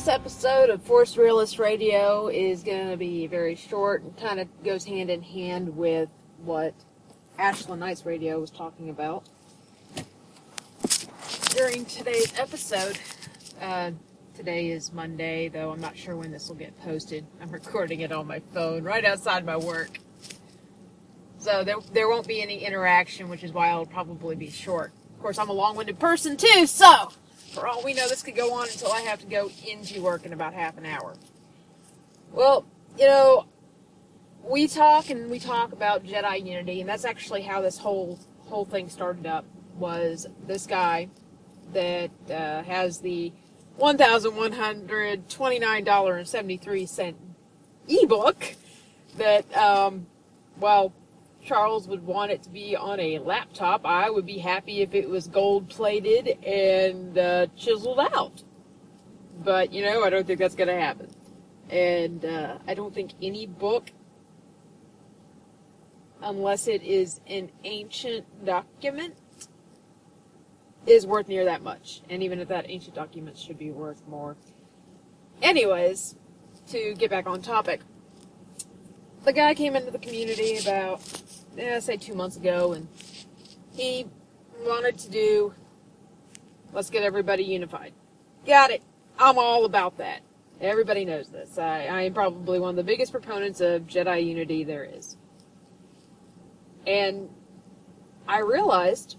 This episode of Force Realist Radio is going to be very short and kind of goes hand in hand with what Ashla Knights Radio was talking about. During today's episode, uh, today is Monday, though I'm not sure when this will get posted. I'm recording it on my phone right outside my work. So there, there won't be any interaction, which is why it'll probably be short. Of course, I'm a long winded person too, so for all we know, this could go on until I have to go into work in about half an hour. Well, you know, we talk and we talk about Jedi Unity, and that's actually how this whole whole thing started up. Was this guy that uh, has the one thousand one hundred twenty nine dollar and seventy three cent ebook that, um, well, Charles would want it to be on a laptop. I would be happy if it was gold plated and uh, chiseled out. But, you know, I don't think that's going to happen. And uh, I don't think any book, unless it is an ancient document, is worth near that much. And even if that ancient document should be worth more. Anyways, to get back on topic, the guy came into the community about yeah, say two months ago, and he wanted to do, let's get everybody unified. Got it. I'm all about that. Everybody knows this. I, I am probably one of the biggest proponents of Jedi unity there is. And I realized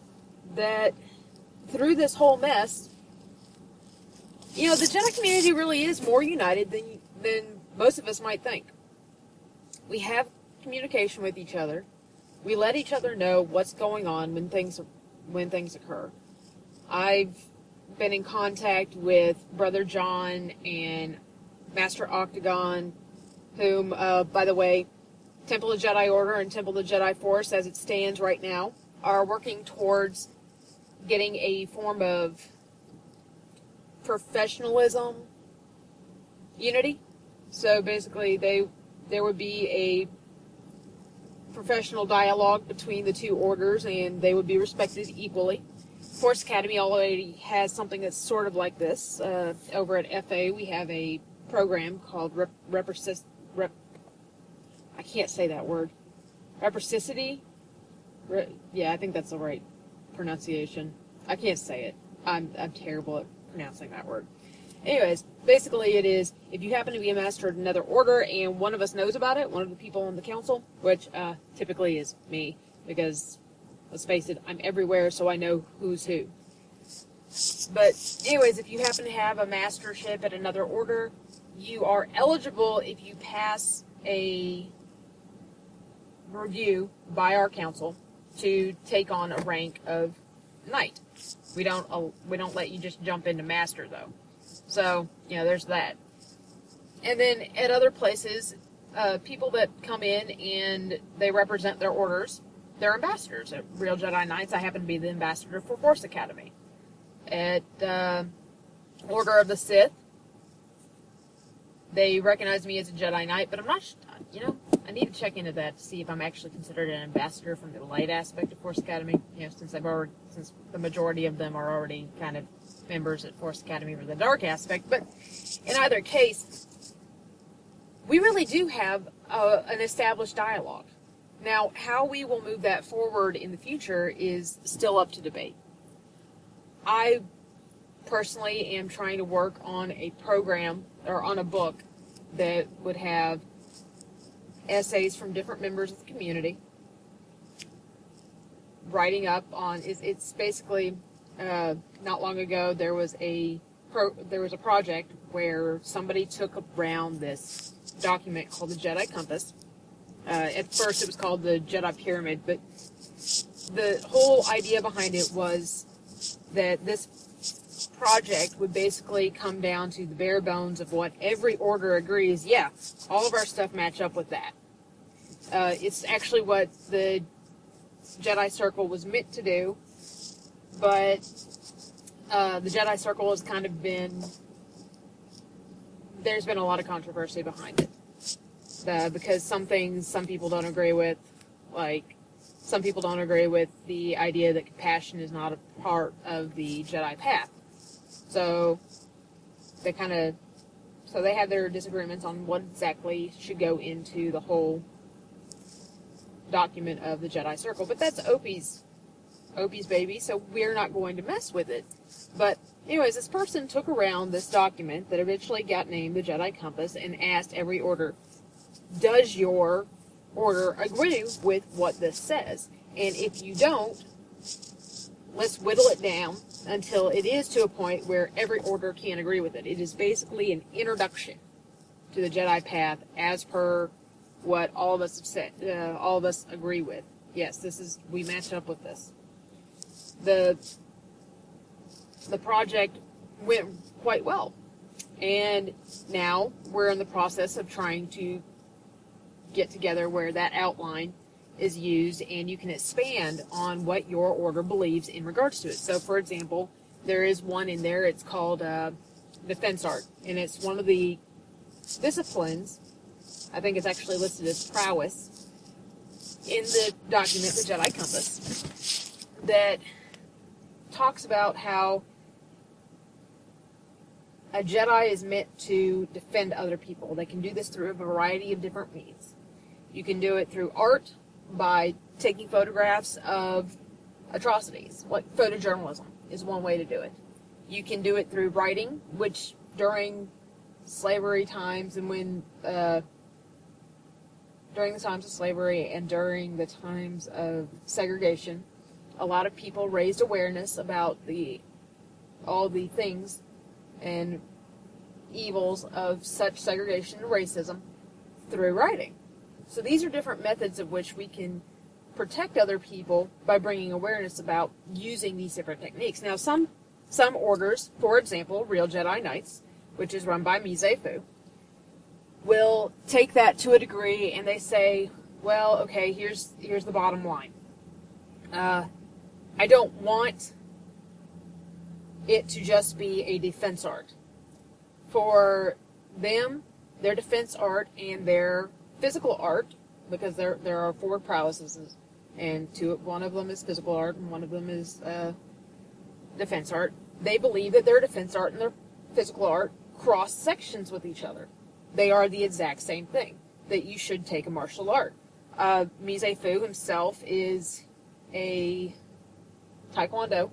that through this whole mess, you know, the Jedi community really is more united than than most of us might think. We have communication with each other we let each other know what's going on when things when things occur. I've been in contact with Brother John and Master Octagon, whom, uh, by the way, Temple of Jedi Order and Temple of Jedi Force, as it stands right now, are working towards getting a form of professionalism unity. So basically, they there would be a professional dialogue between the two orders and they would be respected equally. Force Academy already has something that's sort of like this. Uh, over at FA, we have a program called Rep, Rep, I can't say that word. Reciprocity? Re, yeah, I think that's the right pronunciation. I can't say it. I'm, I'm terrible at pronouncing that word. Anyways, basically it is if you happen to be a master of another order and one of us knows about it, one of the people on the council, which uh, typically is me, because let's face it, I'm everywhere, so I know who's who. But anyways, if you happen to have a mastership at another order, you are eligible if you pass a review by our council to take on a rank of knight. We don't uh, we don't let you just jump into master though. So, you know, there's that. And then at other places, uh, people that come in and they represent their orders, they're ambassadors. At Real Jedi Knights, I happen to be the ambassador for Force Academy. At uh, Order of the Sith, they recognize me as a Jedi Knight, but I'm not, you know, I need to check into that to see if I'm actually considered an ambassador from the light aspect of Force Academy. You know, since I've already, since the majority of them are already kind of members at Force Academy for the dark aspect. But in either case, we really do have a, an established dialogue. Now, how we will move that forward in the future is still up to debate. I personally am trying to work on a program or on a book that would have essays from different members of the community writing up on it's, it's basically uh, not long ago there was a pro, there was a project where somebody took around this document called the Jedi Compass. Uh, at first, it was called the Jedi Pyramid, but the whole idea behind it was that this project would basically come down to the bare bones of what every order agrees. Yeah, all of our stuff match up with that. Uh, it's actually what the Jedi Circle was meant to do, but uh, the Jedi Circle has kind of been. There's been a lot of controversy behind it. Because some things some people don't agree with, like some people don't agree with the idea that compassion is not a part of the Jedi path. So they kind of So they have their disagreements on what exactly should go into the whole document of the Jedi Circle. But that's Opie's Opie's baby, so we're not going to mess with it. But anyways, this person took around this document that eventually got named the Jedi Compass and asked every order, does your order agree with what this says? And if you don't, let's whittle it down until it is to a point where every order can agree with it. It is basically an introduction to the Jedi path as per what all of us have said, uh, all of us agree with. Yes, this is we match up with this. The the project went quite well, and now we're in the process of trying to get together where that outline is used and you can expand on what your order believes in regards to it. So, for example, there is one in there, it's called uh, Defense Art, and it's one of the disciplines, I think it's actually listed as prowess, in the document, the Jedi Compass, that talks about how a Jedi is meant to defend other people. They can do this through a variety of different means. You can do it through art by taking photographs of atrocities. Like photojournalism is one way to do it. You can do it through writing, which during slavery times and when uh, during the times of slavery and during the times of segregation, a lot of people raised awareness about the all the things and evils of such segregation and racism through writing. So these are different methods of which we can protect other people by bringing awareness about using these different techniques. Now, some some orders, for example, Real Jedi Knights, which is run by Mise Fu, will take that to a degree and they say, well, okay, here's here's the bottom line. Uh, I don't want it to just be a defense art. For them, their defense art and their physical art, because there there are four prowesses, and two one of them is physical art and one of them is uh, defense art. They believe that their defense art and their physical art cross sections with each other. They are the exact same thing. That you should take a martial art. Uh, Mise Fu himself is a Taekwondo.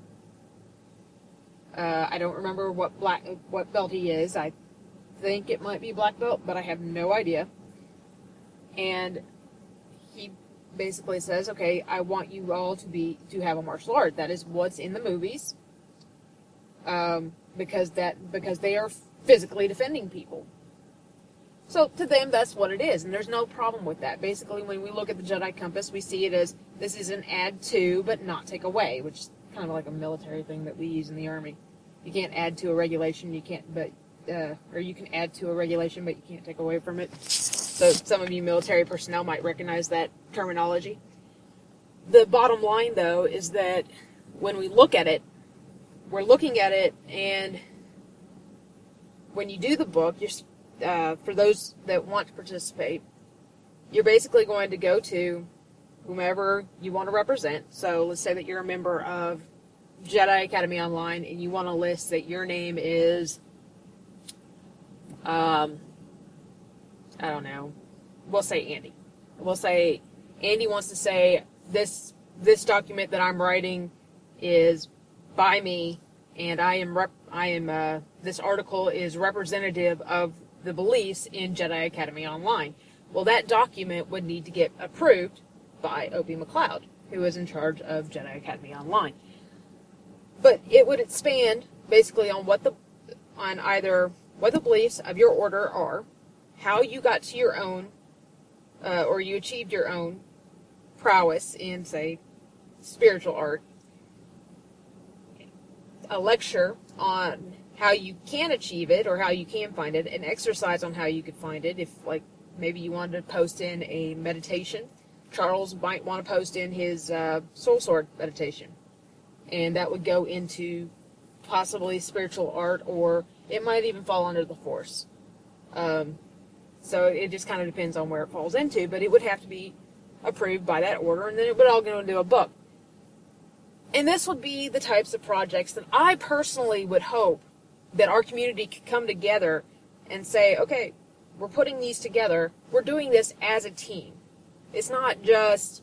Uh, I don't remember what black what belt he is. I think it might be black belt, but I have no idea. And he basically says, "Okay, I want you all to be to have a martial art. That is what's in the movies, um, because that because they are physically defending people. So to them, that's what it is, and there's no problem with that. Basically, when we look at the Jedi Compass, we see it as this is an add to, but not take away, which is kind of like a military thing that we use in the army. You can't add to a regulation, you can't, but uh, or you can add to a regulation, but you can't take away from it. So some of you military personnel might recognize that terminology. The bottom line, though, is that when we look at it, we're looking at it, and when you do the book, you're uh, for those that want to participate, you're basically going to go to whomever you want to represent. So let's say that you're a member of Jedi Academy Online and you want to list that your name is, um, I don't know, we'll say Andy. We'll say Andy wants to say this this document that I'm writing is by me, and I am rep- I am uh, this article is representative of the beliefs in Jedi Academy Online. Well, that document would need to get approved by Opie McLeod, who is in charge of Jedi Academy Online. But it would expand basically on what the on either what the beliefs of your order are, how you got to your own, uh, or you achieved your own prowess in, say, spiritual art, a lecture on how you can achieve it or how you can find it, an exercise on how you could find it. If, like, maybe you wanted to post in a meditation, Charles might want to post in his uh, soul sword meditation. And that would go into possibly spiritual art, or it might even fall under the force. Um, so it just kind of depends on where it falls into, but it would have to be approved by that order, and then it would all go into a book. And this would be the types of projects that I personally would hope that our community could come together and say, okay, we're putting these together. We're doing this as a team. It's not just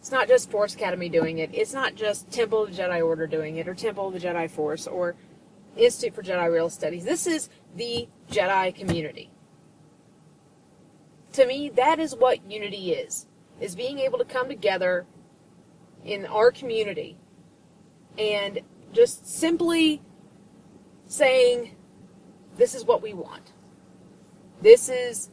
it's not just Force Academy doing it. It's not just Temple of the Jedi Order doing it, or Temple of the Jedi Force, or Institute for Jedi Real Studies. This is the Jedi community. To me, that is what unity is. Is being able to come together in our community and just simply saying, this is what we want. This is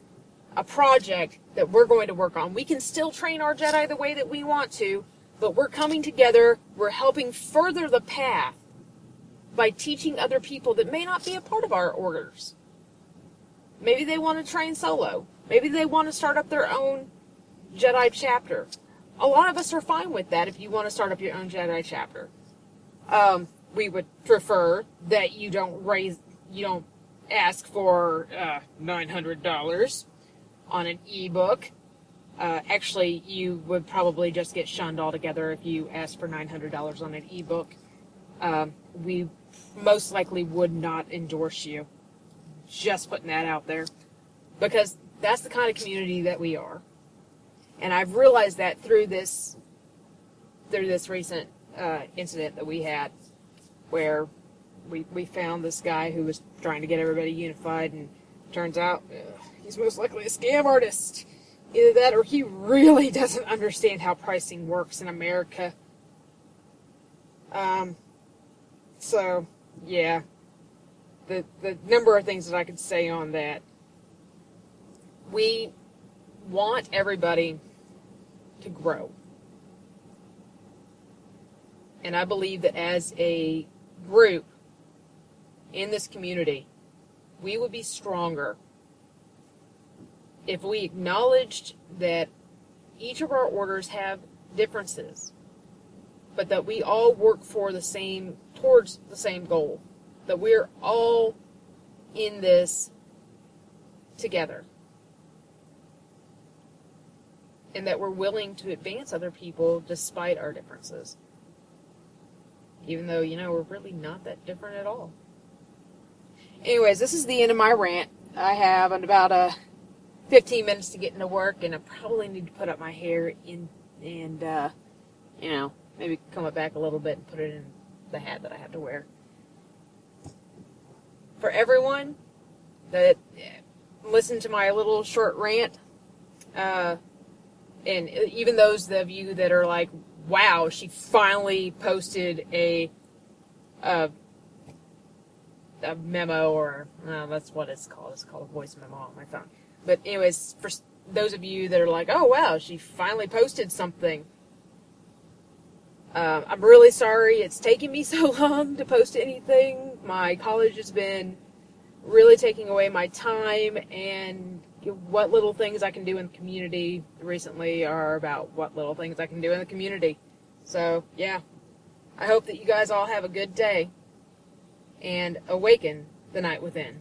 a project that we're going to work on. We can still train our Jedi the way that we want to, but we're coming together, we're helping further the path by teaching other people that may not be a part of our orders. Maybe they want to train solo. Maybe they want to start up their own Jedi chapter. A lot of us are fine with that if you want to start up your own Jedi chapter. Um, we would prefer that you don't raise, you don't ask for uh, $900 on an ebook. Uh, actually, you would probably just get shunned altogether if you asked for $900 on an ebook. Um, we most likely would not endorse you. Just putting that out there. Because that's the kind of community that we are. And I've realized that through this through this recent uh, incident that we had where we, we found this guy who was trying to get everybody unified and turns out uh, he's most likely a scam artist. Either that or he really doesn't understand how pricing works in America. Um, so, yeah. The, the number of things that I could say on that. We want everybody to grow. And I believe that as a group in this community, we would be stronger if we acknowledged that each of our orders have differences, but that we all work for the same, towards the same goal, that we're all in this together, and that we're willing to advance other people despite our differences. Even though, you know, we're really not that different at all. Anyways, this is the end of my rant. I have about a 15 minutes to get into work, and I probably need to put up my hair in and, uh, you know, maybe comb it back a little bit and put it in the hat that I have to wear. For everyone that listened to my little short rant, uh, and even those of you that are like, wow, she finally posted a, a, a memo, or uh, that's what it's called. It's called a voice memo on my phone. But anyways, for those of you that are like, oh wow, she finally posted something. Um, I'm really sorry it's taken me so long to post anything. My college has been really taking away my time, and what little things I can do in the community recently are about what little things I can do in the community. So, yeah. I hope that you guys all have a good day and awaken the Knight within.